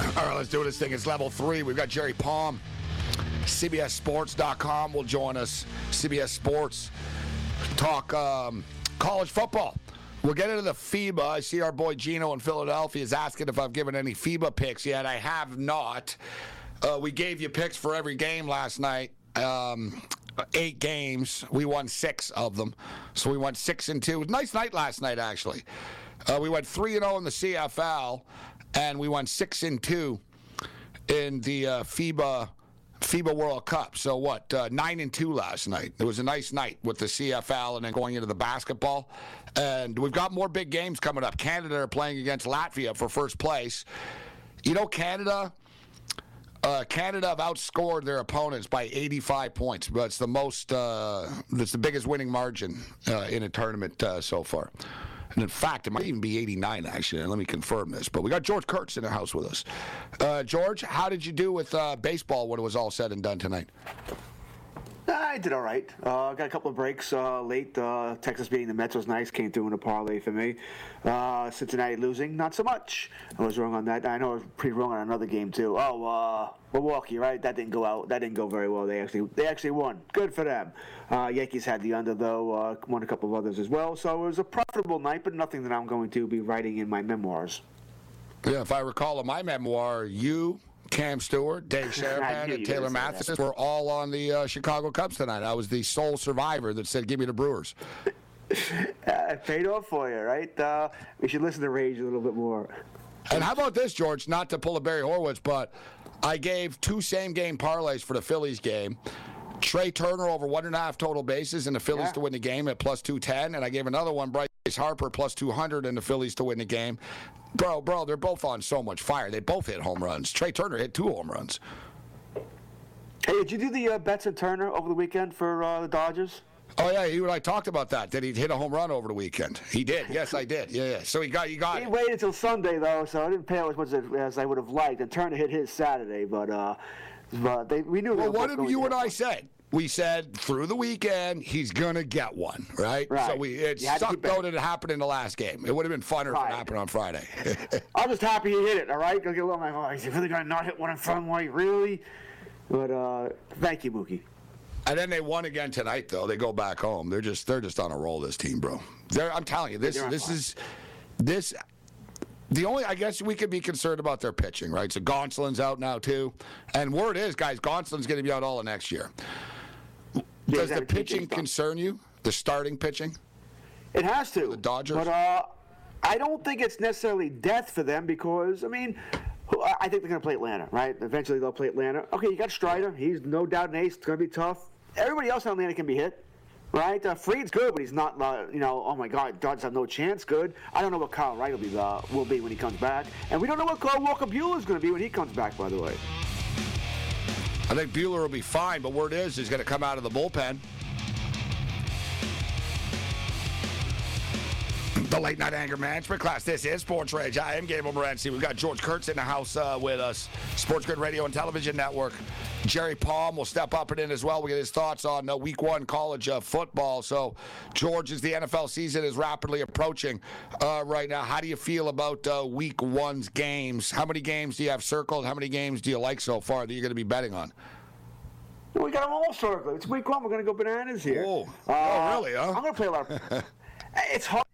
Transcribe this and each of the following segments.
All right, let's do this thing. It's level three. We've got Jerry Palm. CBSSports.com will join us. CBS Sports. Talk um, college football. We'll get into the FIBA. I see our boy Gino in Philadelphia is asking if I've given any FIBA picks yet. I have not. Uh, we gave you picks for every game last night. Um, eight games. We won six of them. So we went six and two. Nice night last night, actually. Uh, we went three and zero in the CFL, and we won six and two in the uh, FIBA FIBA World Cup. So what? Uh, nine and two last night. It was a nice night with the CFL, and then going into the basketball. And we've got more big games coming up. Canada are playing against Latvia for first place. You know, Canada. Uh, Canada have outscored their opponents by 85 points. But it's the most, uh, it's the biggest winning margin uh, in a tournament uh, so far. And in fact, it might even be 89, actually. Let me confirm this. But we got George Kurtz in the house with us. Uh, George, how did you do with uh, baseball when it was all said and done tonight? I did all right. Uh, got a couple of breaks uh, late. Uh, Texas beating the Mets was nice. Came through in a parlay for me. Uh, Cincinnati losing, not so much. I was wrong on that. I know I was pretty wrong on another game too. Oh, uh, Milwaukee, right? That didn't go out. That didn't go very well. They actually they actually won. Good for them. Uh, Yankees had the under though. won a couple of others as well. So it was a profitable night, but nothing that I'm going to be writing in my memoirs. Yeah, if I recall in my memoir, you Cam Stewart, Dave Sharapan, and Taylor Mathis were all on the uh, Chicago Cubs tonight. I was the sole survivor that said, "Give me the Brewers." uh, it paid off for you, right? Uh, we should listen to Rage a little bit more. And how about this, George? Not to pull a Barry Horowitz, but I gave two same-game parlays for the Phillies game. Trea Turner over one and a half total bases and the Phillies Yeah. to win the game at plus 210. And I gave another one, Bryce Harper plus 200 and the Phillies to win the game. Bro, bro, they're both on so much fire. They both hit home runs. Trea Turner hit two home runs. Hey, did you do the uh, bets at Turner over the weekend for uh, the Dodgers? Oh yeah, you and I talked about that. Did he hit a home run over the weekend? He did. Yes, I did. Yeah, yeah. So he got, you got He it. waited until Sunday though, so I didn't pay out as much as, as I would have liked. And Turner hit his Saturday, but uh, but they, we knew. Well, what did you and I said? We said through the weekend he's gonna get one, right? right. So Right. we it You sucked though that it happened in the last game. It would have been funner if it happened on Friday. I'm just happy he hit it. All right, gonna get a little. Oh, is he really gonna not hit one in front white? Really? But uh, thank you, Mookie. And then they won again tonight, though. They go back home. They're just they're just on a roll. This team, bro. They're, I'm telling you, this this fire. is this. The only I guess we could be concerned about their pitching, right? So Gonsolin's out now too, and word is, guys, Gonsolin's going to be out all of next year. Yeah, Does he's the had pitching concern you? The starting pitching? It has to. The Dodgers? But uh, I don't think it's necessarily death for them because I mean. I think they're going to play Atlanta, right? Eventually they'll play Atlanta. Okay, you got Strider. He's no doubt an ace. It's going to be tough. Everybody else in Atlanta can be hit, right? Uh, Fried's good, but he's not, uh, you know, oh my God, Dodgers have no chance good. I don't know what Kyle Wright will be, uh, will be when he comes back. And we don't know what Carl Walker Buehler is going to be when he comes back, by the way. I think Buehler will be fine, but word is he's going to come out of the bullpen. the late night anger management class. This is Sports Rage. I am Gabe Morency. We've got George Kurtz in the house uh, with us, Sports Grid Radio and Television Network. Jerry Palm will step up and in as well. We get his thoughts on uh, Week One college uh, football. So, George, as the NFL season is rapidly approaching uh, right now, how do you feel about uh, Week One's games? How many games do you have circled? How many games do you like so far that you're going to be betting on? We got them all circled. It's week one. We're going to go bananas here. Oh, oh really? Huh? I'm going to play a lot. Of, it's hard.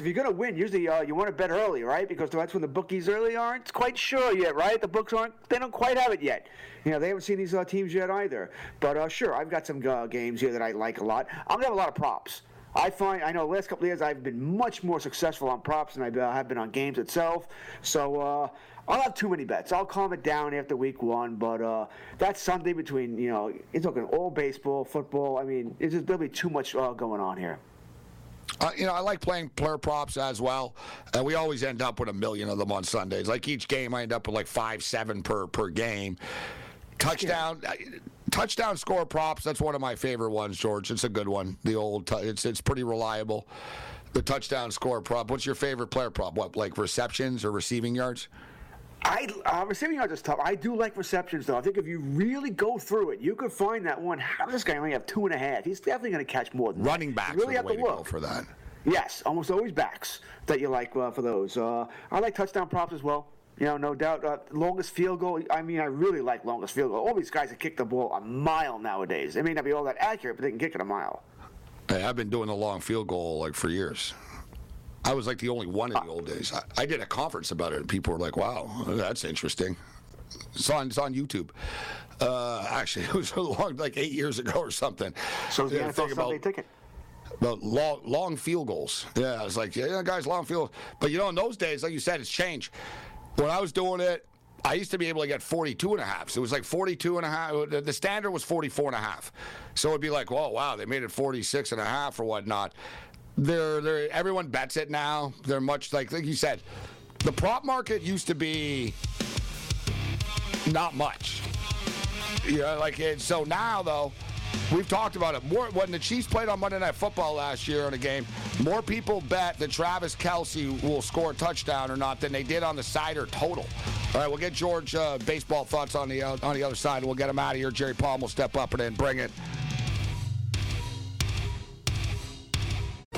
If you're going to win, usually uh, you want to bet early, right? Because that's when the bookies early aren't quite sure yet, right? The books aren't, they don't quite have it yet. You know, they haven't seen these uh, teams yet either. But uh, sure, I've got some uh, games here that I like a lot. I'm going to have a lot of props. I find I know the last couple of years I've been much more successful on props than I uh, have been on games itself. So uh, I'll have too many bets. I'll calm it down after week one. But uh, that Sunday between you know you're talking all baseball, football. I mean, it's just, there'll be too much uh, going on here. Uh, you know, I like playing player props as well. And we always end up with a million of them on Sundays. Like each game, I end up with like five, seven per per game. Touchdown. Yeah. Uh, touchdown score props. That's one of my favorite ones, George. It's a good one. The old, t- it's it's pretty reliable. The touchdown score prop. What's your favorite player prop? What like receptions or receiving yards? I uh, receiving yards is tough. I do like receptions though. I think if you really go through it, you could find that one. How does this guy only have two and a half? He's definitely going to catch more than running backs. You really have to, to look for that. Yes, almost always backs that you like uh, for those. Uh, I like touchdown props as well. You know, no doubt. Uh, longest field goal. I mean, I really like longest field goal. All these guys that kick the ball a mile nowadays. They may not be all that accurate, but they can kick it a mile. Hey, I've been doing the long field goal like for years. I was like the only one in the old days. I, I did a conference about it, and people were like, "Wow, that's interesting." It's on it's on YouTube. Uh, actually, it was long, like eight years ago or something. So the NFL Sunday about, ticket. About long, long field goals. Yeah, I was like, yeah, guys, long field. But you know, in those days, like you said, it's changed. When I was doing it, I used to be able to get 42 and a half. So it was like 42 and a half. The standard was 44 and a half. So it'd be like, oh, wow, they made it 46 and a half or whatnot. They're, they're, everyone bets it now. They're much like, like you said, the prop market used to be not much. You know, like it, so now though, we've talked about it. More when the Chiefs played on Monday Night Football last year in a game, more people bet that Travis Kelce will score a touchdown or not than they did on the cider total. All right, we'll get George uh, baseball thoughts on the uh, on the other side, we'll get him out of here. Jerry Palm will step up and then bring it.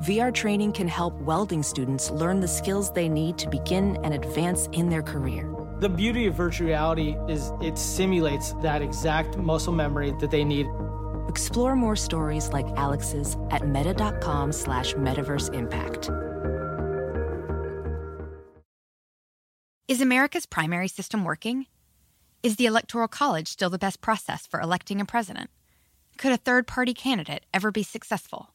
VR training can help welding students learn the skills they need to begin and advance in their career. The beauty of virtual reality is it simulates that exact muscle memory that they need. Explore more stories like Alex's at meta.com slash metaverse impact. Is America's primary system working? Is the Electoral College still the best process for electing a president? Could a third party candidate ever be successful?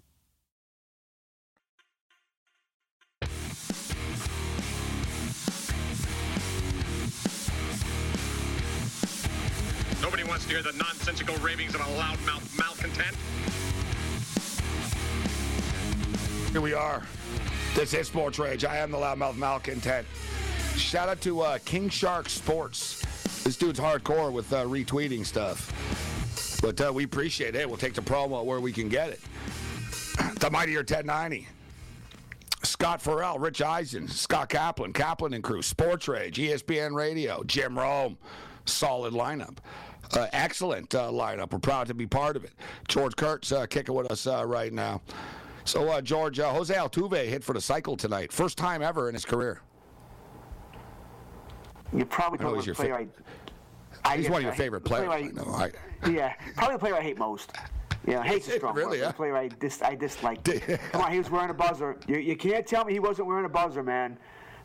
Nobody wants to hear the nonsensical ravings of a loudmouth malcontent. Here we are. This is Sports Rage. I am the loudmouth malcontent. Shout out to uh, King Shark Sports. This dude's hardcore with uh, retweeting stuff. But uh, we appreciate it. We'll take the promo where we can get it. The Mightier 1090. Scott Ferrall, Rich Eisen, Scott Kaplan, Kaplan and Crew, Sports Rage, ESPN Radio, Jim Rome. Solid lineup. Uh, excellent uh, lineup. We're proud to be part of it. George Kurtz uh, kicking with us uh, right now. So, uh, George, uh, Jose Altuve hit for the cycle tonight. First time ever in his career. You probably I know the player fa- I, I He's guess one of your I- favorite players. player I know. I, yeah, probably the player I hate most. Yeah, hate's a strong Really, word. huh? Player I dis I dislike. Come on, he was wearing a buzzer. You, you can't tell me he wasn't wearing a buzzer, man.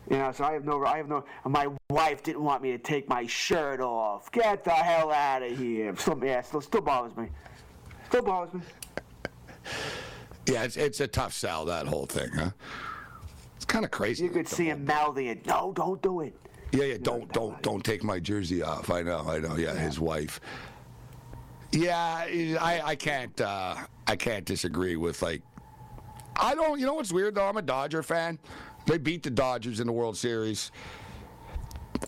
You know, so I have no, I have no. My wife didn't want me to take my shirt off. Get the hell out of here. Still, yeah, still, still bothers me. Still bothers me. yeah, it's, it's a tough sell, that whole thing, huh? It's kind of crazy. You could see him mouthing it. No, don't do it. Yeah, yeah. Don't, don't, don't take my jersey off. I know, I know. Yeah, his wife. Yeah, I, I can't, uh, I can't disagree with like. I don't. You know what's weird though? I'm a Dodger fan. They beat the Dodgers in the World Series.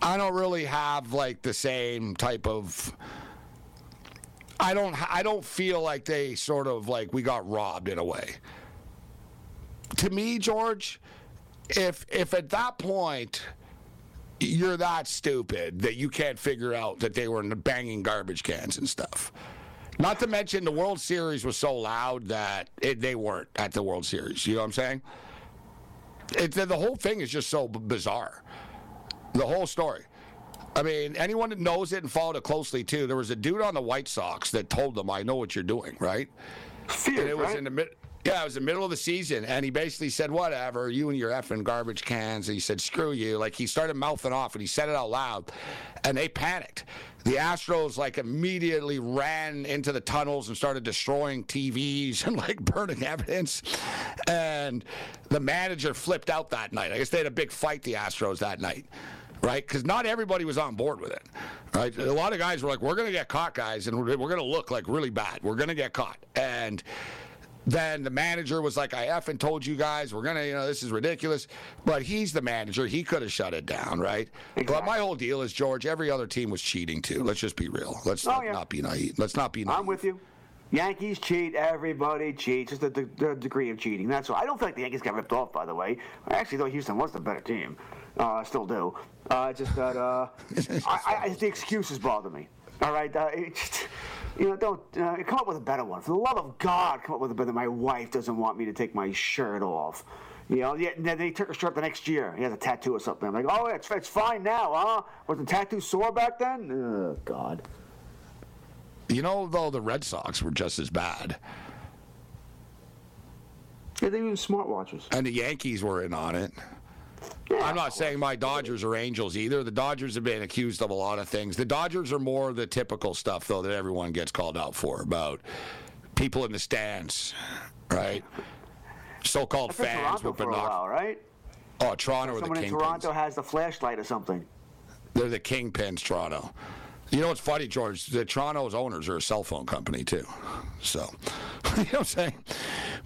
I don't really have like the same type of. I don't. I don't feel like they sort of like we got robbed in a way. To me, George, if if at that point you're that stupid that you can't figure out that they were banging garbage cans and stuff. Not to mention the World Series was so loud that it, they weren't at the World Series. You know what I'm saying? It, the, the whole thing is just so b- bizarre. The whole story. I mean, anyone that knows it and followed it closely too, there was a dude on the White Sox that told them, "I know what you're doing," right? Fear, and it was right? in the mid. Yeah, it was the middle of the season, and he basically said, "Whatever, you and your effing garbage cans." And he said, "Screw you!" Like he started mouthing off, and he said it out loud, and they panicked. The Astros like immediately ran into the tunnels and started destroying TVs and like burning evidence. And the manager flipped out that night. I guess they had a big fight, the Astros, that night right? Because not everybody was on board with it, right? A lot of guys were like, "We're going to get caught, guys, and we're, we're going to look like really bad. We're going to get caught." And then the manager was like, "I effing told you guys, we're going to, you know, this is ridiculous." But he's the manager; he could have shut it down, right? But my whole deal is, George, every other team was cheating too. Let's just be real. Let's Oh, not, yeah. not be naive. Let's not be naive. I'm with you. Yankees cheat. Everybody cheats. Just the, the, the degree of cheating. That's all. I don't think the Yankees got ripped off, by the way. I actually thought Houston was the better team. Uh, I still do. Uh, just that uh, I, I, the excuses bother me. All right. Uh, it just, you know, don't uh, come up with a better one. For the love of God, come up with a better. My wife doesn't want me to take my shirt off. You know, yeah, then they took a shirt the next year. He has a tattoo or something. I'm like, oh, it's, it's fine now, huh? Was the tattoo sore back then? Oh, God. You know, though, the Red Sox were just as bad, Yeah, they use smartwatches. and the Yankees were in on it. I'm not saying my Dodgers are angels either. The Dodgers have been accused of a lot of things. The Dodgers are more the typical stuff, though, that everyone gets called out for about people in the stands, right? So-called fans Toronto with a while, right? Oh, Toronto are the Someone in. Toronto has the flashlight or something. They're the kingpins, Toronto. You know what's funny, George? The Toronto's owners are a cell phone company too. So, you know what I'm saying?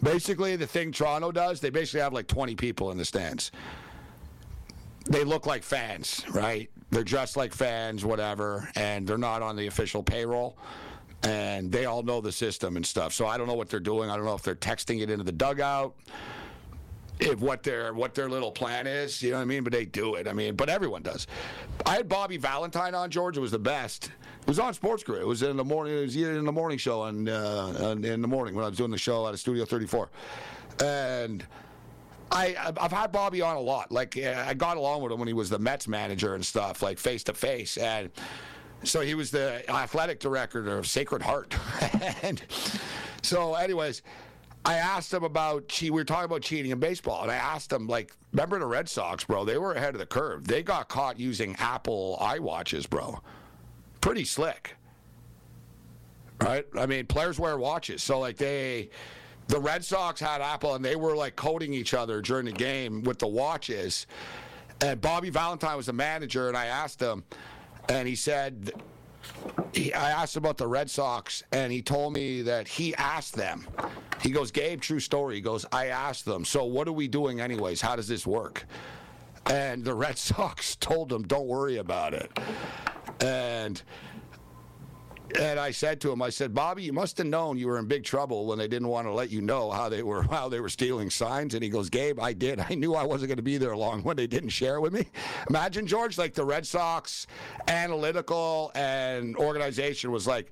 Basically, the thing Toronto does, they basically have like 20 people in the stands. They look like fans, right? They're dressed like fans, whatever, and they're not on the official payroll. And they all know the system and stuff. So I don't know what they're doing. I don't know if they're texting it into the dugout if what their what their little plan is, you know what I mean? But they do it. I mean, but everyone does. I had Bobby Valentine on George. It was the best. It was on Sports Grid. It was in the morning. It was in the morning show on, uh, on in the morning when I was doing the show out of Studio 34, and. I, I've- had Bobby on a lot. Like uh, I got along with him when he was the Mets manager and stuff, like face to face. And so he was the athletic director of Sacred Heart. and so, anyways, I asked him about che- we were talking about cheating in baseball, and I asked him like, remember the Red Sox, bro? They were ahead of the curve. They got caught using Apple iWatches, bro. Pretty slick, right? I mean, players wear watches, so like they. The Red Sox had Apple, and they were like coding each other during the game with the watches. And Bobby Valentine was the manager, and I asked him, and he said he, I asked about the Red Sox, and he told me that he asked them. He goes, Gabe, true story. He goes, I asked them, so what are we doing anyways? How does this work? And the Red Sox told him, don't worry about it. And And I said to him, I said, Bobby, you must have known you were in big trouble when they didn't want to let you know how they were how they were stealing signs. And he goes, Gabe, I did. I knew I wasn't going to be there long when they didn't share with me. Imagine George, like the Red Sox analytical and organization was like,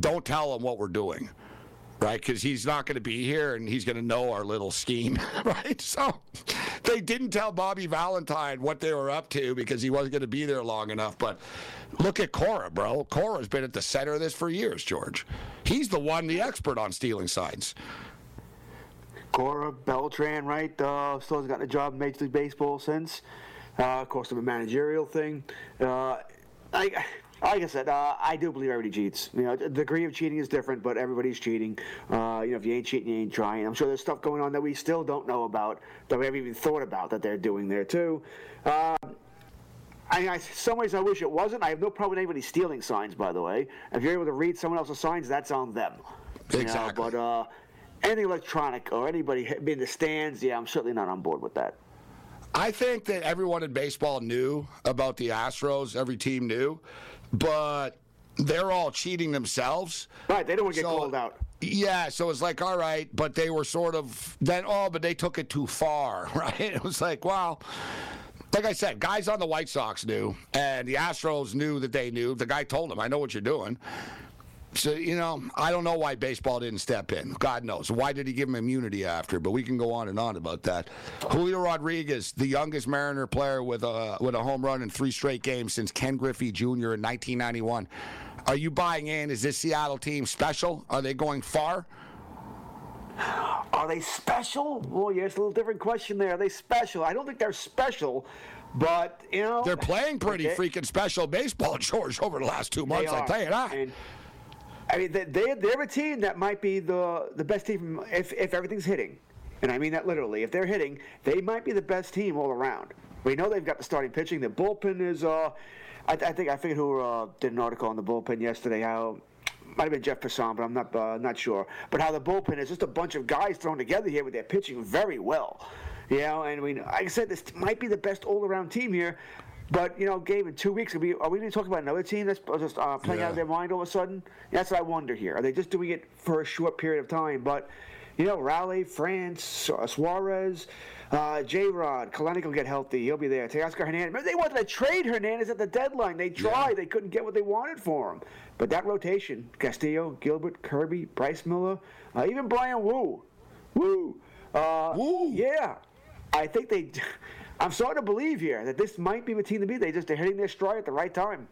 don't tell them what we're doing right? Because he's not going to be here and he's going to know our little scheme, right? So they didn't tell Bobby Valentine what they were up to because he wasn't going to be there long enough. But look at Cora, bro. Cora's been at the center of this for years, George. He's the one, the expert on stealing signs. Cora Beltran, right? Uh, still hasn't gotten a job in Major League Baseball since. Uh, of course, of a managerial thing. Uh, I like I said, uh, I do believe everybody cheats. You know, the degree of cheating is different, but everybody's cheating. Uh, you know, if you ain't cheating, you ain't trying. I'm sure there's stuff going on that we still don't know about, that we haven't even thought about that they're doing there too. Uh, I, I, some ways I wish it wasn't. I have no problem with anybody stealing signs, by the way. If you're able to read someone else's signs, that's on them. Exactly. You know, but uh, anything electronic or anybody in the stands, yeah, I'm certainly not on board with that. I think that everyone in baseball knew about the Astros. Every team knew but they're all cheating themselves. Right, they don't want to get so, called out. Yeah, so it's like, all right, but they were sort of then, oh, but they took it too far, right? It was like, wow. Like I said, guys on the White Sox knew, and the Astros knew that they knew. The guy told them, I know what you're doing. So, you know, I don't know why baseball didn't step in. God knows. Why did he give him immunity after? But we can go on and on about that. Julio Rodriguez, the youngest Mariner player with a, with a home run in three straight games since Ken Griffey Jr. in 1991. Are you buying in? Is this Seattle team special? Are they going far? Are they special? Well, yeah, it's a little different question there. Are they special? I don't think they're special. But you know they're playing pretty okay. freaking special baseball, George, over the last two months. I tell you that. And I mean, they, they're a team that might be the, the best team if, if everything's hitting. And I mean that literally. If they're hitting, they might be the best team all around. We know they've got the starting pitching. The bullpen is, uh, I, I think, I forget who uh, did an article on the bullpen yesterday, how might have been Jeff Passan, but I'm not uh, not sure. But how the bullpen is just a bunch of guys thrown together here with their pitching very well. You know, and mean, like I said, this might be the best all-around team here. But you know, Gabe, in two weeks, are we, are we going to talk about another team that's just uh, playing yeah. out of their mind all of a sudden? That's what I wonder here. Are they just doing it for a short period of time? But you know, Raleigh, France, Suarez, uh, J. Rod, Kelenic will get healthy. He'll be there. Teoscar Hernandez. Remember, they wanted to trade Hernandez at the deadline. They tried. Yeah. They couldn't get what they wanted for him. But that rotation: Castillo, Gilbert, Kirby, Bryce Miller, uh, even Bryan Woo. Woo. Uh, Woo. Yeah. I think they. I'm starting to believe here that this might be the team to be. They just they're hitting their stride at the right time.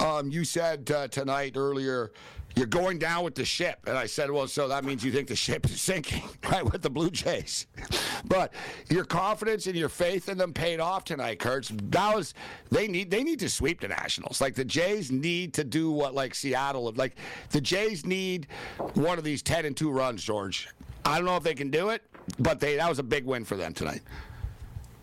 Um, you said uh, tonight earlier you're going down with the ship, and I said, well, so that means you think the ship is sinking, right, with the Blue Jays. but your confidence and your faith in them paid off tonight, Kurtz. That was they need they need to sweep the Nationals. Like the Jays need to do what like Seattle, like the Jays need one of these ten and two runs, George. I don't know if they can do it, but they that was a big win for them tonight.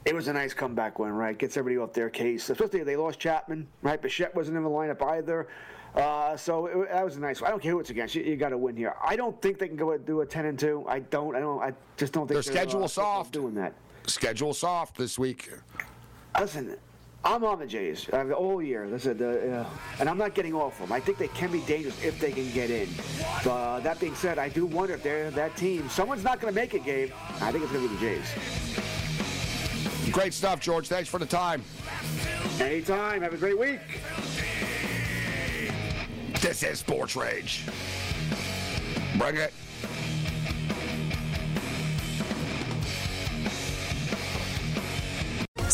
It was a nice comeback win, right? Gets everybody off their case. Especially they lost Chapman, right? Bichette wasn't in the lineup either. Uh, so it, that was a nice. One. I don't care who it's against. You, you got to win here. I don't think they can go do a ten and two. I don't. I don't. I just don't think their schedule uh, soft. Doing that. Schedule soft this week. Listen, I'm on the Jays uh, all year. Listen, uh, and I'm not getting off them. I think they can be dangerous if they can get in. But uh, that being said, I do wonder if they're that team. Someone's not going to make it, Gabe. I think it's going to be the Jays. Great stuff, George. Thanks for the time. Anytime. Have a great week. This is Sports Rage. Bring it.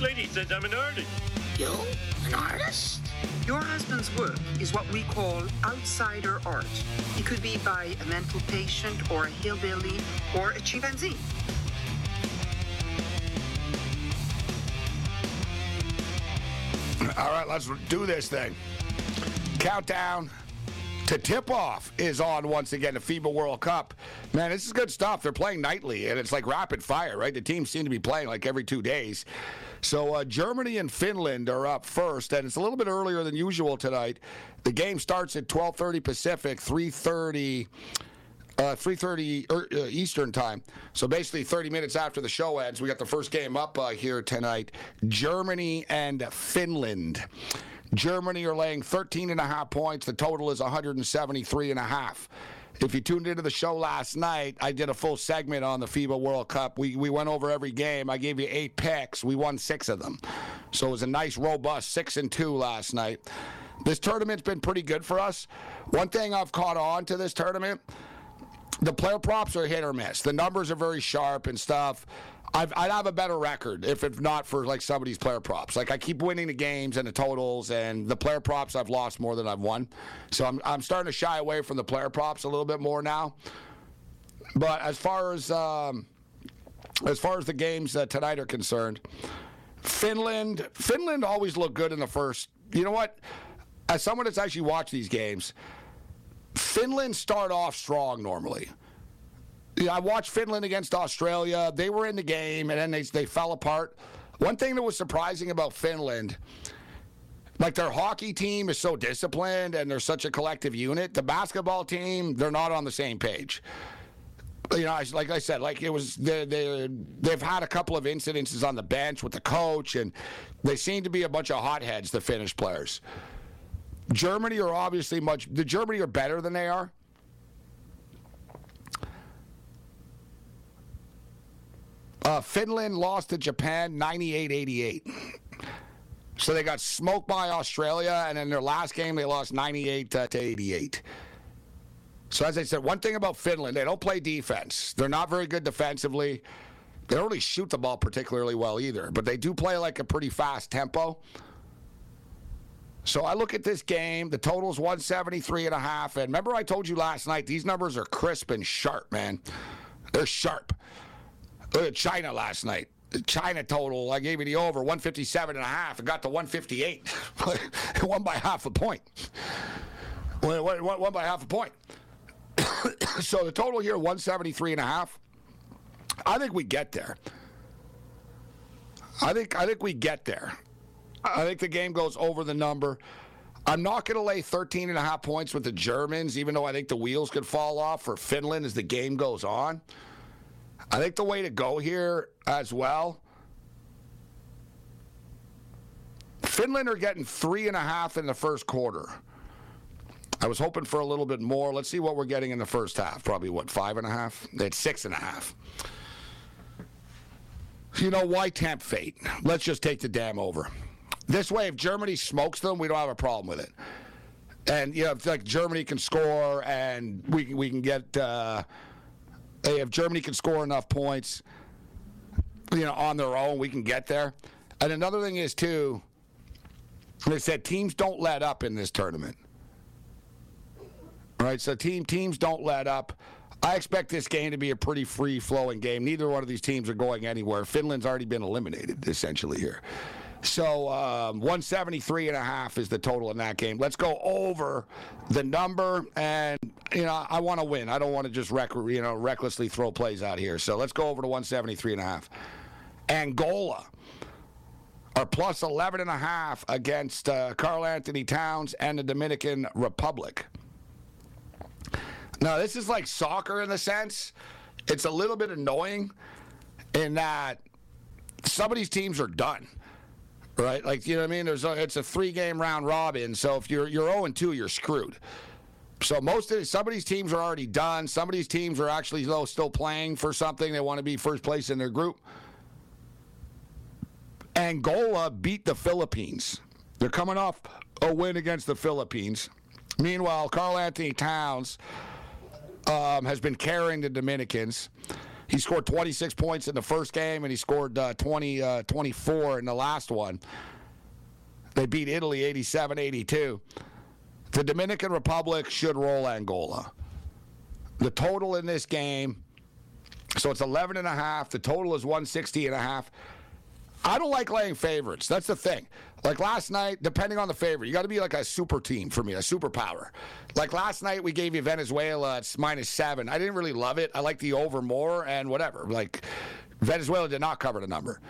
Lady says I'm an artist. You? An artist? Your husband's work is what we call outsider art. It could be by a mental patient or a hillbilly or a chimpanzee. All right, let's do this thing. Countdown to tip off is on once again. The FIBA World Cup. Man, this is good stuff. They're playing nightly, and it's like rapid fire, right? The teams seem to be playing like every two days. So uh, Germany and Finland are up first, and it's a little bit earlier than usual tonight. The game starts at 12:30 Pacific, 3:30. Uh, 3.30 er, uh, Eastern time. So basically 30 minutes after the show ends, we got the first game up uh, here tonight. Germany and Finland. Germany are laying 13 and a half points. The total is 173 and a half. If you tuned into the show last night, I did a full segment on the FIBA World Cup. We, we went over every game. I gave you eight picks. We won six of them. So it was a nice, robust six and two last night. This tournament's been pretty good for us. One thing I've caught on to this tournament, the player props are hit or miss. The numbers are very sharp and stuff. i would have a better record if it's not for like some of these player props. Like I keep winning the games and the totals, and the player props I've lost more than I've won. So I'm I'm starting to shy away from the player props a little bit more now. But as far as um, as far as the games uh, tonight are concerned, Finland Finland always looked good in the first. You know what? As someone that's actually watched these games, Finland start off strong normally. I watched Finland against Australia. They were in the game and then they, they fell apart. One thing that was surprising about Finland, like their hockey team is so disciplined and they're such a collective unit. The basketball team, they're not on the same page. You know, like I said, like it was, they, they, they've had a couple of incidences on the bench with the coach, and they seem to be a bunch of hotheads, the Finnish players. Germany are obviously much. The Germany are better than they are. Uh, Finland lost to Japan 98 88. So they got smoked by Australia, and in their last game, they lost 98 uh, to 88. So, as I said, one thing about Finland, they don't play defense. They're not very good defensively. They don't really shoot the ball particularly well either, but they do play like a pretty fast tempo. So I look at this game, the total's 173 and a half. And remember I told you last night, these numbers are crisp and sharp, man. They're sharp. Look at China last night. China total, I gave you the over 157 and a half. It got to 158. it won by half a point. Won, won by half a point. so the total here, 173 and a half. I think we get there. I think I think we get there. I think the game goes over the number. I'm not going to lay 13 and a half points with the Germans, even though I think the wheels could fall off for Finland as the game goes on. I think the way to go here as well. Finland are getting three and a half in the first quarter. I was hoping for a little bit more. Let's see what we're getting in the first half. Probably what, five and a half? It's six and a half. You know, why tempt fate? Let's just take the damn over. This way, if Germany smokes them, we don't have a problem with it. And you know, if like Germany can score, and we we can get, uh, if Germany can score enough points, you know, on their own, we can get there. And another thing is too, They said teams don't let up in this tournament. All right, so team teams don't let up. I expect this game to be a pretty free flowing game. Neither one of these teams are going anywhere. Finland's already been eliminated essentially here. So um, 173 and a half is the total in that game. Let's go over the number, and you know I want to win. I don't want to just rec- you know recklessly throw plays out here. So let's go over to 173 and a half. Angola are plus 11 and a half against uh, Karl Anthony Towns and the Dominican Republic. Now this is like soccer in the sense. It's a little bit annoying in that some of these teams are done right? Like you know what I mean? There's a, it's a three game round robin, so if you're you're 0 2, you're screwed. So most of some of these teams are already done. Some of these teams are actually though still playing for something. They want to be first place in their group. Angola beat the Philippines. They're coming off a win against the Philippines. Meanwhile, Karl Anthony Towns um, has been carrying the Dominicans. He scored 26 points in the first game, and he scored uh, 20, uh, 24 in the last one. They beat Italy 87 82. The Dominican Republic should roll Angola. The total in this game, so it's 11 and a half. The total is 160 and a half. I don't like laying favorites. That's the thing. Like last night, depending on the favorite, you got to be like a super team for me, a superpower. Like last night, we gave you Venezuela. It's minus seven. I didn't really love it. I like the over more and whatever. Like Venezuela did not cover the number.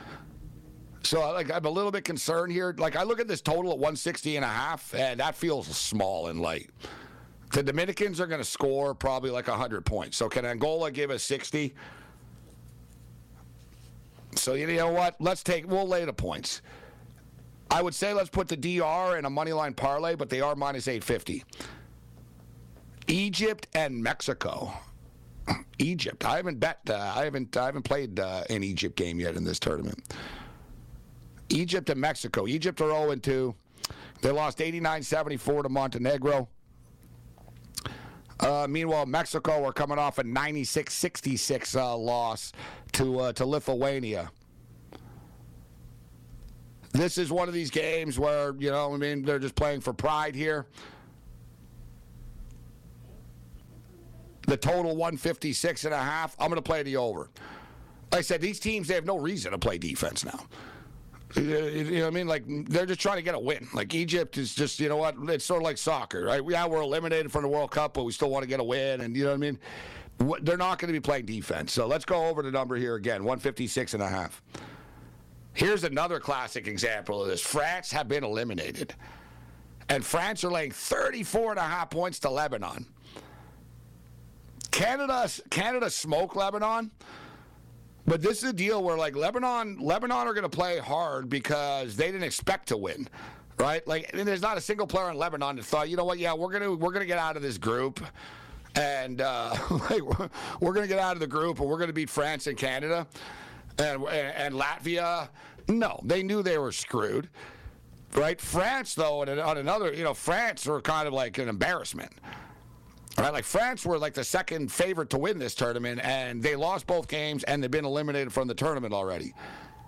So like I'm a little bit concerned here. Like I look at this total at 160 and a half, and that feels small and light. The Dominicans are going to score probably like 100 points. So can Angola give us 60? So you know what? Let's take. We'll lay the points. I would say let's put the DR in a money line parlay, but they are minus 850. Egypt and Mexico. Egypt. I haven't bet. Uh, I haven't. I haven't played uh, an Egypt game yet in this tournament. Egypt and Mexico. Egypt are 0 2. They lost 89-74 to Montenegro. Uh, meanwhile, Mexico are coming off a 96-66 uh, loss to uh, to Lithuania. This is one of these games where you know, I mean, they're just playing for pride here. The total 156 and a half. I'm going to play the over. Like I said, these teams they have no reason to play defense now. You know what I mean? Like they're just trying to get a win. Like Egypt is just, you know what? It's sort of like soccer, right? Yeah, we're eliminated from the World Cup, but we still want to get a win, and you know what I mean? They're not going to be playing defense. So let's go over the number here again: 156 and a half. Here's another classic example of this. France have been eliminated, and France are laying 34 and a half points to Lebanon. Canada, Canada smoke Lebanon. But this is a deal where like Lebanon, Lebanon are going to play hard because they didn't expect to win, right? Like, there's not a single player in Lebanon that thought, you know what? Yeah, we're gonna we're gonna get out of this group, and uh, like, we're, we're gonna get out of the group, and we're gonna beat France and Canada, and and Latvia. No, they knew they were screwed, right? France, though, and on another, you know, France were kind of like an embarrassment. Right, like France were like the second favorite to win this tournament, and they lost both games, and they've been eliminated from the tournament already.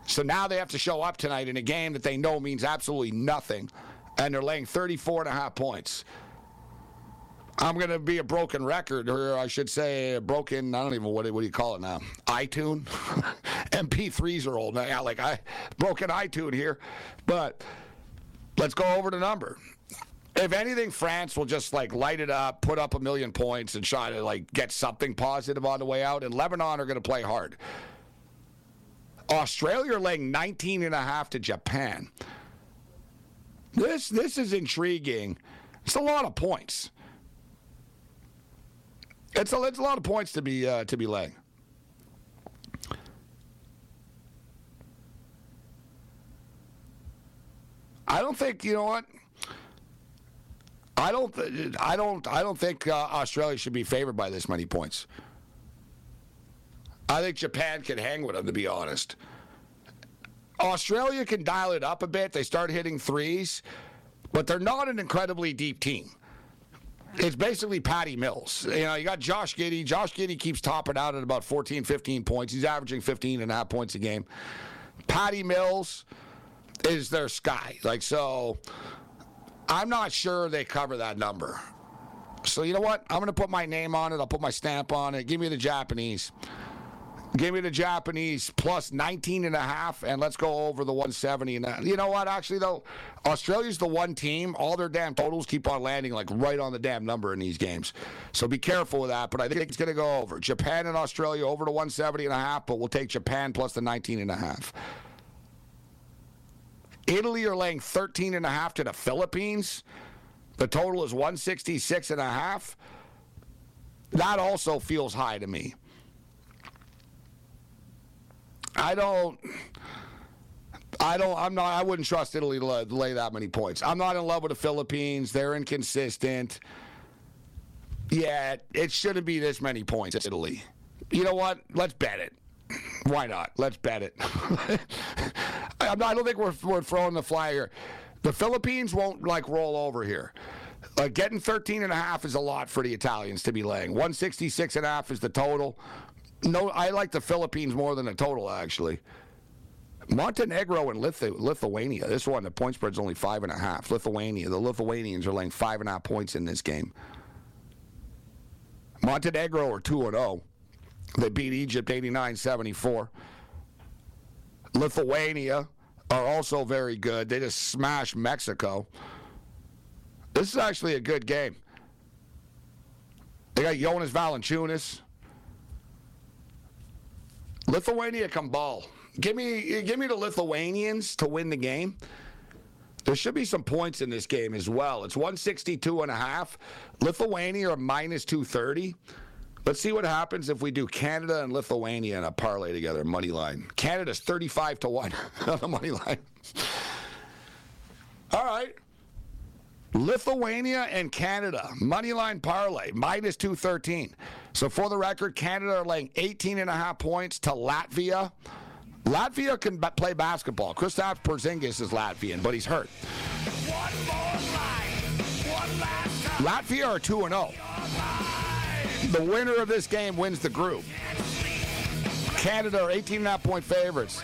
So now they have to show up tonight in a game that they know means absolutely nothing, and they're laying 34 and a half points. I'm going to be a broken record, or I should say, a broken, I don't even, what, what do you call it now? iTunes? MP3s are old now, like I, broken iTunes here. But let's go over the number if anything, France will just like light it up, put up a million points, and try to like get something positive on the way out. And Lebanon are going to play hard. Australia are laying 19 and a half to Japan. This this is intriguing. It's a lot of points. It's a, it's a lot of points to be uh, to be laying. I don't think you know what. I don't. I don't. I don't think uh, Australia should be favored by this many points. I think Japan can hang with them. To be honest, Australia can dial it up a bit. They start hitting threes, but they're not an incredibly deep team. It's basically Patty Mills. You know, you got Josh Giddey. Josh Giddey keeps topping out at about 14, 15 points. He's averaging 15 and a half points a game. Patty Mills is their sky. Like so, I'm not sure they cover that number. So you know what? I'm going to put my name on it. I'll put my stamp on it. Give me the Japanese. Give me the Japanese plus 19 and a half, and let's go over the 170. And uh, you know what? Actually, though, Australia's the one team. All their damn totals keep on landing like right on the damn number in these games. So be careful with that. But I think it's going to go over. Japan and Australia over to 170 and a half, but we'll take Japan plus the 19 and a half. Italy are laying 13 and a half to the Philippines. The total is 166 and a half. That also feels high to me. I don't. I don't. I'm not. I wouldn't trust Italy to lay, lay that many points. I'm not in love with the Philippines. They're inconsistent. Yeah, it shouldn't be this many points. Italy. You know what? Let's bet it. Why not? Let's bet it. I don't think we're, we're throwing the flag here. The Philippines won't like roll over here. Like getting 13 and a half is a lot for the Italians to be laying. 166 and a half is the total. No, I like the Philippines more than the total actually. Montenegro and Lithu- Lithuania. This one, the point spread's only five and a half. Lithuania, the Lithuanians are laying five and a half points in this game. Montenegro are two and zero. They beat Egypt 89-74. Lithuania are also very good. They just smashed Mexico. This is actually a good game. They got Jonas Valanciunas. Lithuania can ball. Give me, give me the Lithuanians to win the game. There should be some points in this game as well. It's 162 and a half. Lithuania are minus 230. Let's see what happens if we do Canada and Lithuania in a parlay together, money line. Canada's 35 to 1 on the money line. All right. Lithuania and Canada, money line parlay, minus 213. So for the record, Canada are laying 18 and a half points to Latvia. Latvia can b- play basketball. Kristaps Porzingis is Latvian, but he's hurt. Latvia are 2 and 0. The winner of this game wins the group. Canada are 18 and a half point favorites.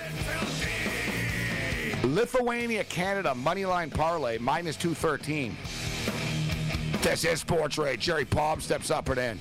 Lithuania, Canada, money line parlay, minus 213. This is SportsGrid. Jerry Palm steps up and in.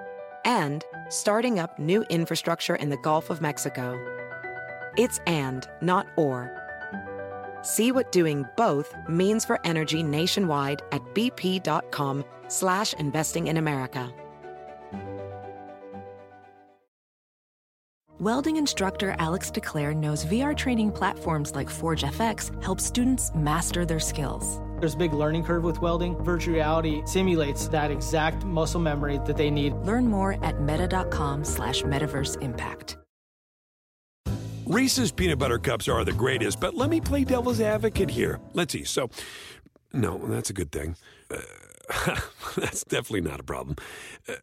and starting up new infrastructure in the Gulf of Mexico. It's and, not or. See what doing both means for energy nationwide at bp.com slash investing in America. Welding instructor Alex DeClaire knows VR training platforms like Forge FX help students master their skills. There's a big learning curve with welding. Virtual reality simulates that exact muscle memory that they need. Learn more at meta.com slash metaverse impact. Reese's peanut butter cups are the greatest, but let me play devil's advocate here. Let's see. So, no, that's a good thing. Uh, that's definitely not a problem. Uh,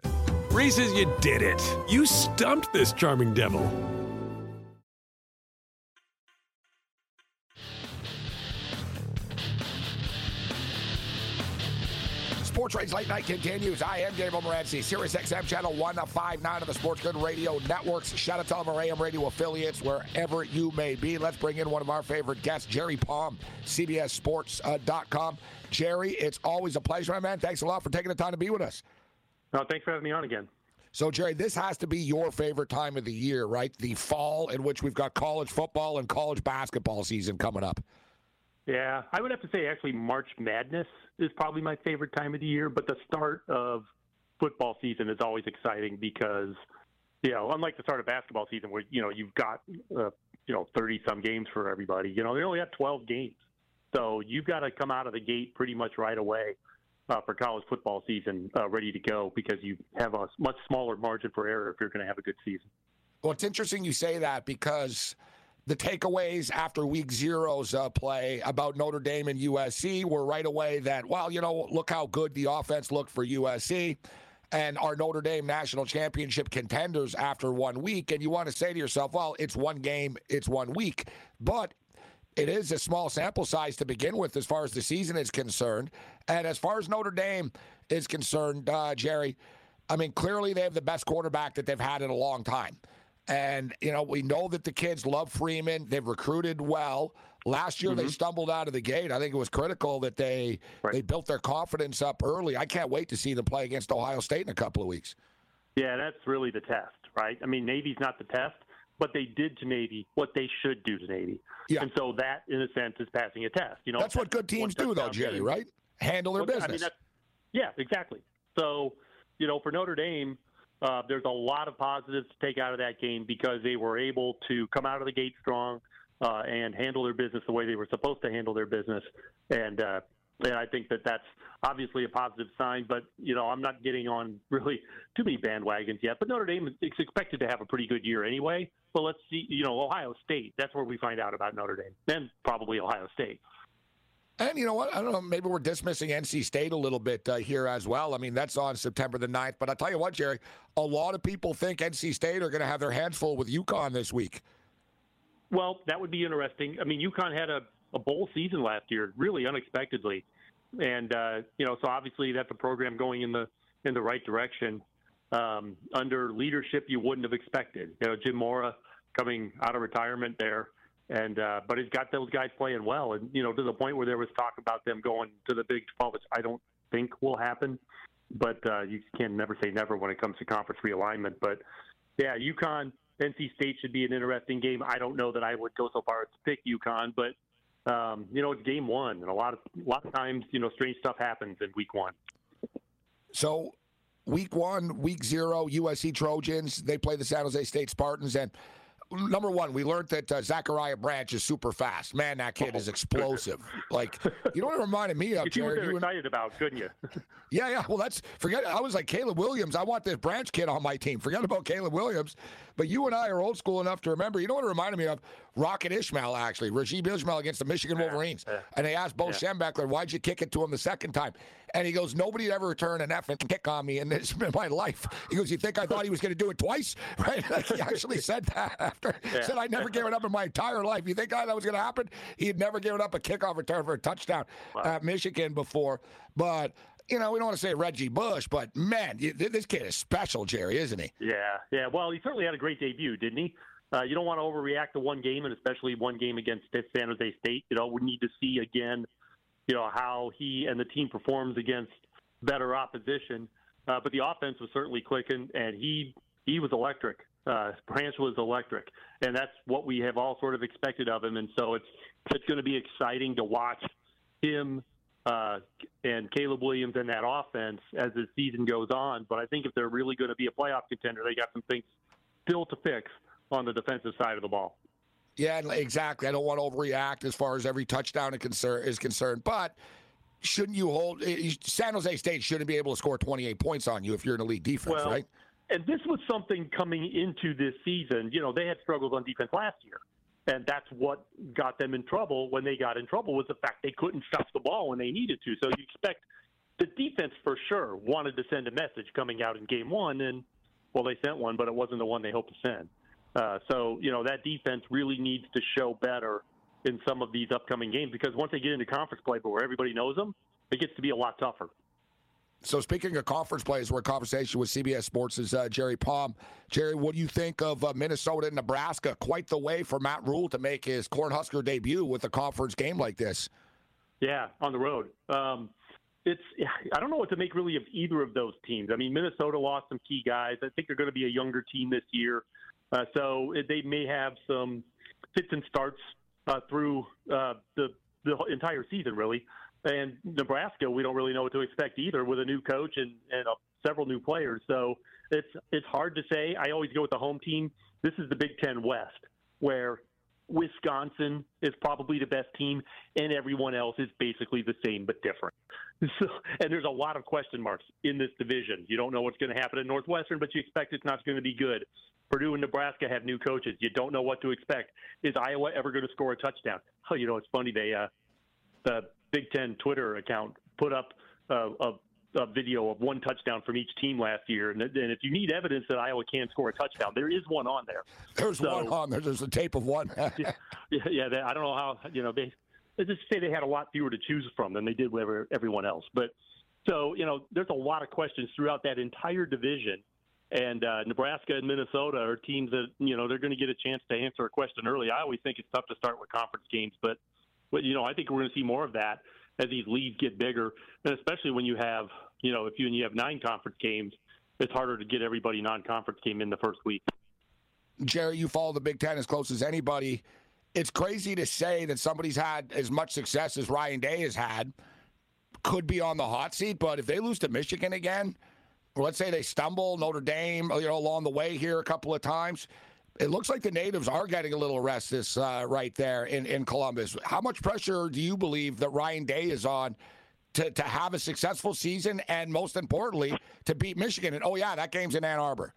Reese's, you did it. You stumped this charming devil. SportsGrid Late Night continues. I am Gabe Morency, Sirius XM Channel 159 of the SportsGrid Radio Networks. Shout out to all of our AM radio affiliates, wherever you may be. Let's bring in one of our favorite guests, Jerry Palm, CBSSports.com. Uh, Jerry, it's always a pleasure, my man. Thanks a lot for taking the time to be with us. No, thanks for having me on again. So, Jerry, this has to be your favorite time of the year, right? The fall in which we've got college football and college basketball season coming up. Yeah, I would have to say actually March Madness is probably my favorite time of the year, but the start of football season is always exciting because, you know, unlike the start of basketball season where, you know, you've got, uh, you know, 30 some games for everybody, you know, they only have 12 games. So you've got to come out of the gate pretty much right away uh, for college football season uh, ready to go because you have a much smaller margin for error if you're going to have a good season. Well, it's interesting you say that because the takeaways after week zero's uh, play about Notre Dame and USC were right away that, well, you know, look how good the offense looked for USC and our Notre Dame national championship contenders after one week. And you want to say to yourself, well, it's one game, it's one week. But it is a small sample size to begin with as far as the season is concerned. And as far as Notre Dame is concerned, uh, Jerry, I mean, clearly they have the best quarterback that they've had in a long time. And, you know, we know that the kids love Freeman. They've recruited well. Last year mm-hmm. they stumbled out of the gate. I think it was critical that they right. they built their confidence up early. I can't wait to see them play against Ohio State in a couple of weeks. Yeah, that's really the test, right? I mean, Navy's not the test, but they did to Navy what they should do to Navy. Yeah. And so that, in a sense, is passing a test. You know, that's what good teams do, though, Jerry. Right? Handle their well, business. I mean, yeah, exactly. So, you know, for Notre Dame, uh, there's a lot of positives to take out of that game because they were able to come out of the gate strong uh, and handle their business the way they were supposed to handle their business. And uh, and I think that that's obviously a positive sign. But you know, I'm not getting on really too many bandwagons yet. But Notre Dame is expected to have a pretty good year anyway. But let's see. You know, Ohio State. That's where we find out about Notre Dame. Then probably Ohio State. And you know what? I don't know. Maybe we're dismissing NC State a little bit uh, here as well. I mean, that's on September the 9th. But I tell you what, Jerry, a lot of people think NC State are going to have their hands full with UConn this week. Well, that would be interesting. I mean, UConn had a, a bowl season last year, really unexpectedly, and uh, you know, so obviously that's a program going in the in the right direction um, under leadership you wouldn't have expected. You know, Jim Mora coming out of retirement there, and uh, but he's got those guys playing well, and you know, to the point where there was talk about them going to the Big 12, which I don't think will happen. But uh, you can never say never when it comes to conference realignment. But yeah, UConn NC State should be an interesting game. I don't know that I would go so far as to pick UConn, but um, you know it's game one, and a lot of a lot of times you know strange stuff happens in week one. So, week one, week zero, USC Trojans they play the San Jose State Spartans, and number one, we learned that uh, Zachariah Branch is super fast. Man, that kid is oh, explosive. like, you know what it reminded me of? You were excited about, couldn't you? yeah, yeah. Well, that's forget. I was like Caleb Williams. I want this Branch kid on my team. Forget about Caleb Williams. But you and I are old school enough to remember. You know what it reminded me of? Rocket Ismail, actually. Raghib Ismail against the Michigan Wolverines. Yeah, yeah. And they asked Bo yeah. Schembechler, why'd you kick it to him the second time? And he goes, nobody ever returned an effing kick on me in this in my life. He goes, you think I thought he was going to do it twice? Right? Like he actually said that after. Said, I never gave it up in my entire life. You think I, that was going to happen? He had never given up a kickoff return for a touchdown wow. at Michigan before. But you know, we don't want to say Reggie Bush, but man, this kid is special, Jerry, isn't he? Yeah, yeah. Well, he certainly had a great debut, didn't he? Uh, you don't want to overreact to one game, and especially one game against San Jose State. You know, we need to see again, you know, how he and the team performs against better opposition. Uh, but the offense was certainly clicking, and he he was electric. Uh, Branch was electric, and that's what we have all sort of expected of him. And so it's it's going to be exciting to watch him uh, and Caleb Williams and that offense as the season goes on. But I think if they're really going to be a playoff contender, they got some things still to fix on the defensive side of the ball. Yeah, exactly. I don't want to overreact as far as every touchdown is concerned, but shouldn't you hold eh, San Jose State shouldn't be able to score 28 points on you if you're an elite defense, well, right? And this was something coming into this season. You know, they had struggles on defense last year. And that's what got them in trouble when they got in trouble was the fact they couldn't stop the ball when they needed to. So you expect the defense for sure wanted to send a message coming out in game one, and well, they sent one, but it wasn't the one they hoped to send. Uh, so you know that defense really needs to show better in some of these upcoming games because once they get into conference play, but where everybody knows them, it gets to be a lot tougher. So speaking of conference plays, we're in conversation with CBS Sports' uh, Jerry Palm. Jerry, what do you think of uh, Minnesota and Nebraska? Quite the way for Matt Rhule to make his Cornhusker debut with a conference game like this. Yeah, on the road. Um, it's I don't know what to make really of either of those teams. I mean, Minnesota lost some key guys. I think they're going to be a younger team this year, uh, so they may have some fits and starts uh, through uh, the the entire season, really. And Nebraska, we don't really know what to expect either with a new coach and, and uh, several new players. So it's it's hard to say. I always go with the home team. This is the Big Ten West, where Wisconsin is probably the best team, and everyone else is basically the same but different. So, and there's a lot of question marks in this division. You don't know what's going to happen in Northwestern, but you expect it's not going to be good. Purdue and Nebraska have new coaches. You don't know what to expect. Is Iowa ever going to score a touchdown? Oh, you know, it's funny. They uh, the Big Ten Twitter account put up uh, a a video of one touchdown from each team last year. And, and, if you need evidence that Iowa can score a touchdown, there is one on there. There's so, one on there. There's a tape of one. yeah, yeah. They, I don't know how you know they. They just say they had a lot fewer to choose from than they did with everyone else. But so you know, there's a lot of questions throughout that entire division. And uh, Nebraska and Minnesota are teams that you know they're going to get a chance to answer a question early. I always think it's tough to start with conference games, but but you know I think we're going to see more of that as these leads get bigger, and especially when you have, you know, if you and you have nine conference games, it's harder to get everybody non-conference game in the first week. Jerry, you follow the Big Ten as close as anybody. It's crazy to say that somebody's had as much success as Ryan Day has had could be on the hot seat, but if they lose to Michigan again, let's say they stumble Notre Dame, you know, along the way here a couple of times, it looks like the natives are getting a little restless uh, right there in, in Columbus. How much pressure do you believe that Ryan Day is on to, to have a successful season and, most importantly, to beat Michigan? And oh, yeah, that game's in Ann Arbor.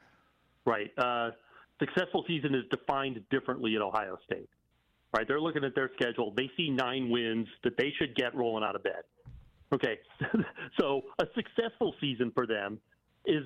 Right. Uh, successful season is defined differently at Ohio State. Right. They're looking at their schedule. They see nine wins that they should get rolling out of bed. Okay. so a successful season for them is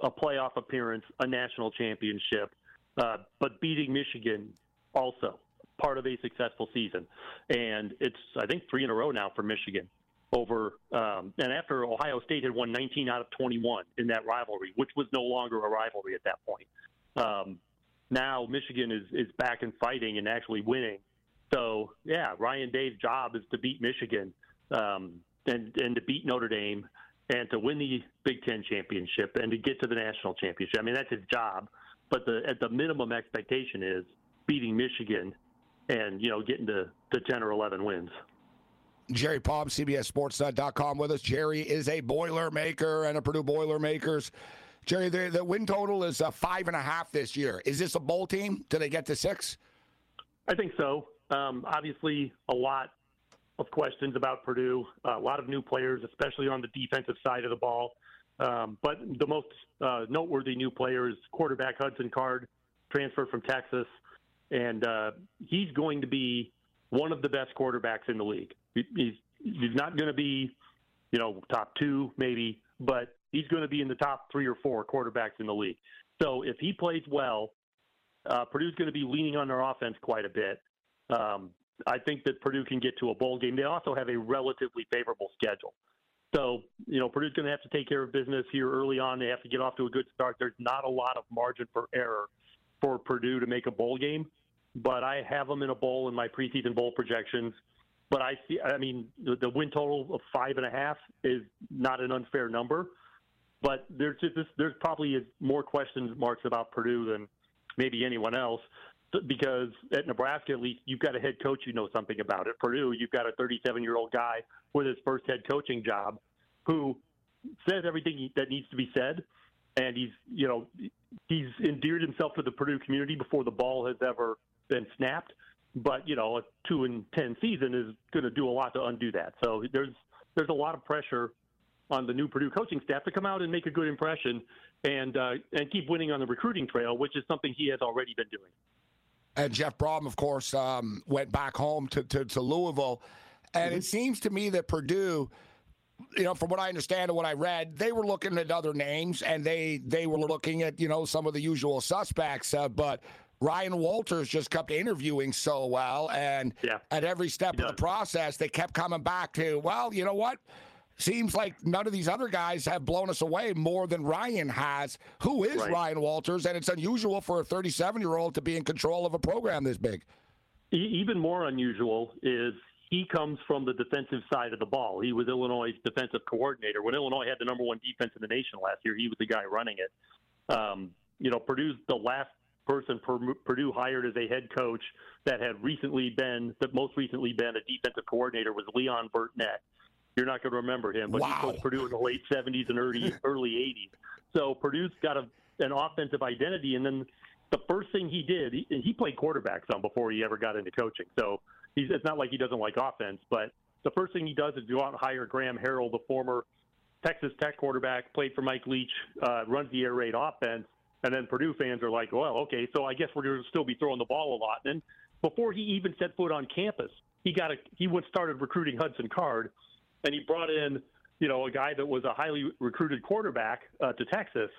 a playoff appearance, a national championship, uh, but beating Michigan also part of a successful season, and it's I think three in a row now for Michigan. Over um, and after Ohio State had won 19 out of 21 in that rivalry, which was no longer a rivalry at that point. Um, now Michigan is is back and fighting and actually winning. So yeah, Ryan Day's job is to beat Michigan um, and and to beat Notre Dame and to win the Big Ten championship and to get to the national championship. I mean that's his job. But the at the minimum expectation is beating Michigan and you know getting to, to 10 or 11 wins. Jerry Palm, CBSSports.com with us. Jerry is a Boilermaker and a Purdue Boilermakers. Jerry, the, the win total is a five and a half this year. Is this a bowl team? Do they get to six? I think so. Um, obviously, a lot of questions about Purdue, uh, a lot of new players, especially on the defensive side of the ball. Um, but the most uh, noteworthy new player is quarterback Hudson Card, transferred from Texas, and uh, he's going to be one of the best quarterbacks in the league. He's he's not going to be, you know, top two maybe, but he's going to be in the top three or four quarterbacks in the league. So if he plays well, uh, Purdue's going to be leaning on their offense quite a bit. Um, I think that Purdue can get to a bowl game. They also have a relatively favorable schedule. So, you know, Purdue's going to have to take care of business here early on. They have to get off to a good start. There's not a lot of margin for error for Purdue to make a bowl game, but I have them in a bowl in my preseason bowl projections. But I see, I mean, the, win total of five and a half is not an unfair number. But there's just there's probably more question marks about Purdue than maybe anyone else because at Nebraska, at least, you've got a head coach who knows something about it. Purdue, you've got a 37 year old guy with his first head coaching job who says everything that needs to be said. And he's, you know, he's endeared himself to the Purdue community before the ball has ever been snapped. But you know, a two and ten season is going to do a lot to undo that. So there's there's a lot of pressure on the new Purdue coaching staff to come out and make a good impression and uh, and keep winning on the recruiting trail, which is something he has already been doing. And Jeff Brohm, of course, um, went back home to, to, to Louisville. And mm-hmm. it seems to me that Purdue, you know, from what I understand and what I read, they were looking at other names and they they were looking at, you know, some of the usual suspects. Uh, but Ryan Walters just kept interviewing so well. And yeah, at every step of the process, they kept coming back to, well, you know what? Seems like none of these other guys have blown us away more than Ryan has. Who is right. Ryan Walters? And it's unusual for a 37 year old to be in control of a program this big. Even more unusual is he comes from the defensive side of the ball. He was Illinois' defensive coordinator. When Illinois had the number one defense in the nation last year, he was the guy running it. Um, you know, Purdue's the last person Purdue hired as a head coach that had recently been, that most recently been a defensive coordinator was Leon Burtnett. You're not going to remember him, but wow. he coached Purdue in the late 70s and early early 80s. So Purdue's got a, an offensive identity, and then the first thing he did, he, he played quarterback some before he ever got into coaching. So he's, it's not like he doesn't like offense, but the first thing he does is go out and hire Graham Harrell, the former Texas Tech quarterback, played for Mike Leach, uh, runs the air raid offense, And then Purdue fans are like, well, okay, so I guess we're going to still be throwing the ball a lot. And before he even set foot on campus, he got a he went started recruiting Hudson Card, and he brought in you know a guy that was a highly recruited quarterback uh, to Texas,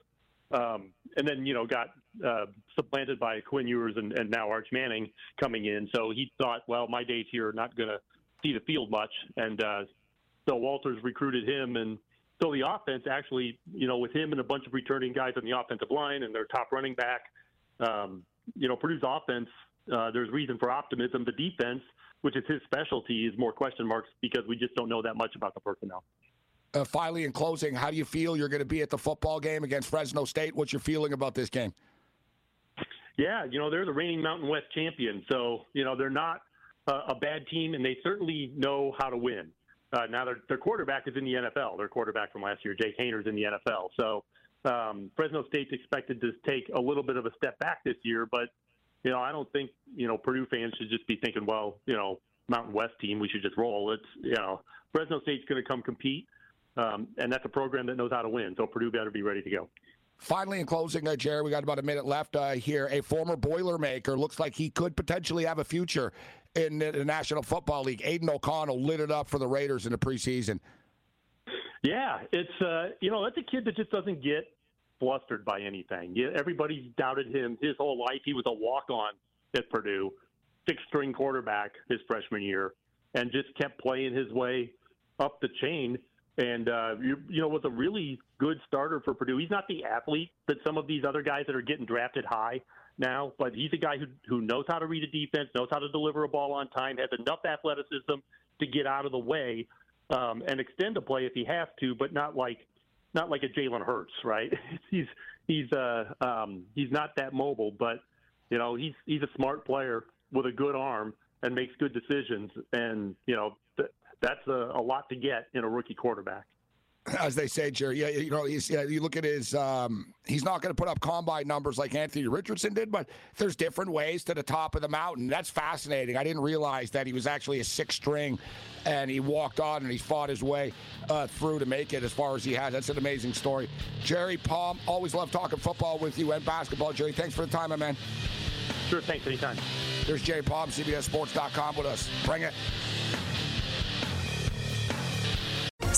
um, and then you know got uh, supplanted by Quinn Ewers and, and now Arch Manning coming in. So he thought, well, my days here are not going to see the field much, and uh, so Walters recruited him, and so the offense actually, you know, with him and a bunch of returning guys on the offensive line and their top running back, um, you know, Purdue's offense. Uh, there's reason for optimism. The defense, which is his specialty, is more question marks because we just don't know that much about the personnel. Uh, finally, in closing, how do you feel you're going to be at the football game against Fresno State? What's your feeling about this game? Yeah, you know they're the reigning Mountain West champion, so you know they're not uh, a bad team, and they certainly know how to win. Uh, now their their quarterback is in the NFL. Their quarterback from last year, Jake Haener's in the NFL. So um, Fresno State's expected to take a little bit of a step back this year, but you know I don't think you know Purdue fans should just be thinking, well, you know Mountain West team, we should just roll. It's you know Fresno State's going to come compete, um, and that's a program that knows how to win. So Purdue better be ready to go. Finally, in closing, uh, Jerry, we got about a minute left uh, here. A former Boilermaker looks like he could potentially have a future in the National Football League. Aidan O'Connell lit it up for the Raiders in the preseason. Yeah, it's uh, you know that's a kid that just doesn't get flustered by anything. Yeah, everybody's doubted him his whole life. He was a walk-on at Purdue, sixth string quarterback his freshman year, and just kept playing his way up the chain. And uh, you, you know was a really good starter for Purdue. He's not the athlete that some of these other guys that are getting drafted high now, but he's a guy who who knows how to read a defense, knows how to deliver a ball on time, has enough athleticism to get out of the way um, and extend a play if he has to, but not like not like a Jalen Hurts, right? he's he's uh um, he's not that mobile, but you know he's he's a smart player with a good arm and makes good decisions, and you know th- that's a, a lot to get in a rookie quarterback as they say, Jerry. Yeah, you know, he's, yeah, you look at his. Um, he's not going to put up combine numbers like Anthony Richardson did, but there's different ways to the top of the mountain. That's fascinating. I didn't realize that he was actually a six string, and he walked on and he fought his way uh, through to make it as far as he has. That's an amazing story. Jerry Palm, always love talking football with you and basketball. Jerry, thanks for the time, my man. Sure, thanks anytime. There's Jerry Palm, CBSSports.com with us. Bring it.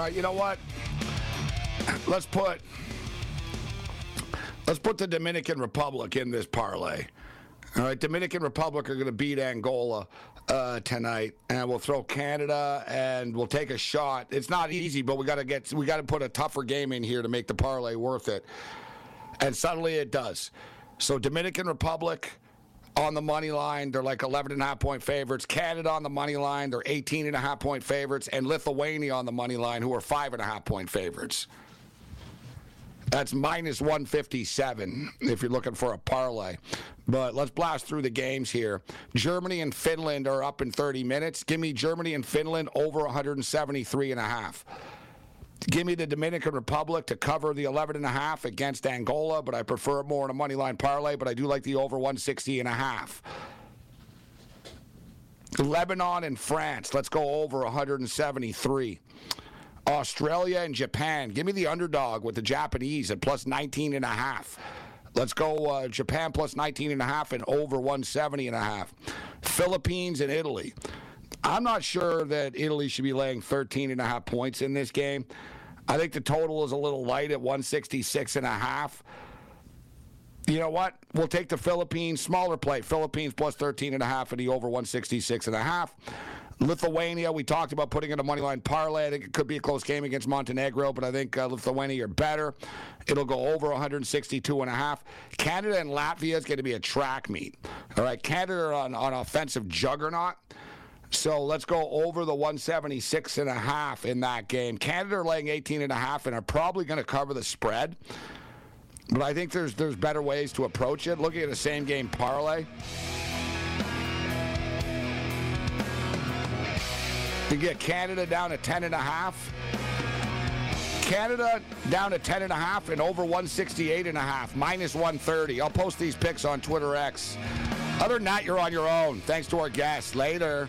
Right, you know what? Let's put let's put the Dominican Republic in this parlay. All right, Dominican Republic are going to beat Angola uh, tonight, and we'll throw Canada, and we'll take a shot. It's not easy, but we got to get we got to put a tougher game in here to make the parlay worth it. And suddenly it does. So Dominican Republic on the money line. They're like 11 and a half point favorites. Canada on the money line. They're 18 and a half point favorites. And Lithuania on the money line, who are five and a half point favorites. That's minus 157 if you're looking for a parlay. But let's blast through the games here. Germany and Finland are up in 30 minutes. Give me Germany and Finland over 173 and a half. Give me the Dominican Republic to cover the 11 and a half against Angola, but I prefer it more in a money line parlay, but I do like the over 160 and a half. Lebanon and France, let's go over 173. Australia and Japan, give me the underdog with the Japanese at plus 19 and a half. Let's go uh, Japan plus 19 and a half and over 170 and a half. Philippines and Italy. I'm not sure that Italy should be laying 13 and a half points in this game. I think the total is a little light at 166 and a half. You know what? We'll take the Philippines smaller play. Philippines plus 13 and a half and the over 166 and a half. Lithuania, we talked about putting in a money line parlay. I think it could be a close game against Montenegro, but I think uh, Lithuania are better. It'll go over 162 and a half. Canada and Latvia is going to be a track meet. All right, Canada on, on offensive juggernaut. So let's go over the 176 and a half in that game. Canada are laying 18 and a half and are probably going to cover the spread. But I think there's there's better ways to approach it. Looking at a same game parlay. You get Canada down to 10 and a half. Canada down to 10 and a half and over 168 and a half, minus 130. I'll post these picks on Twitter X. Other than that, you're on your own. Thanks to our guests. Later.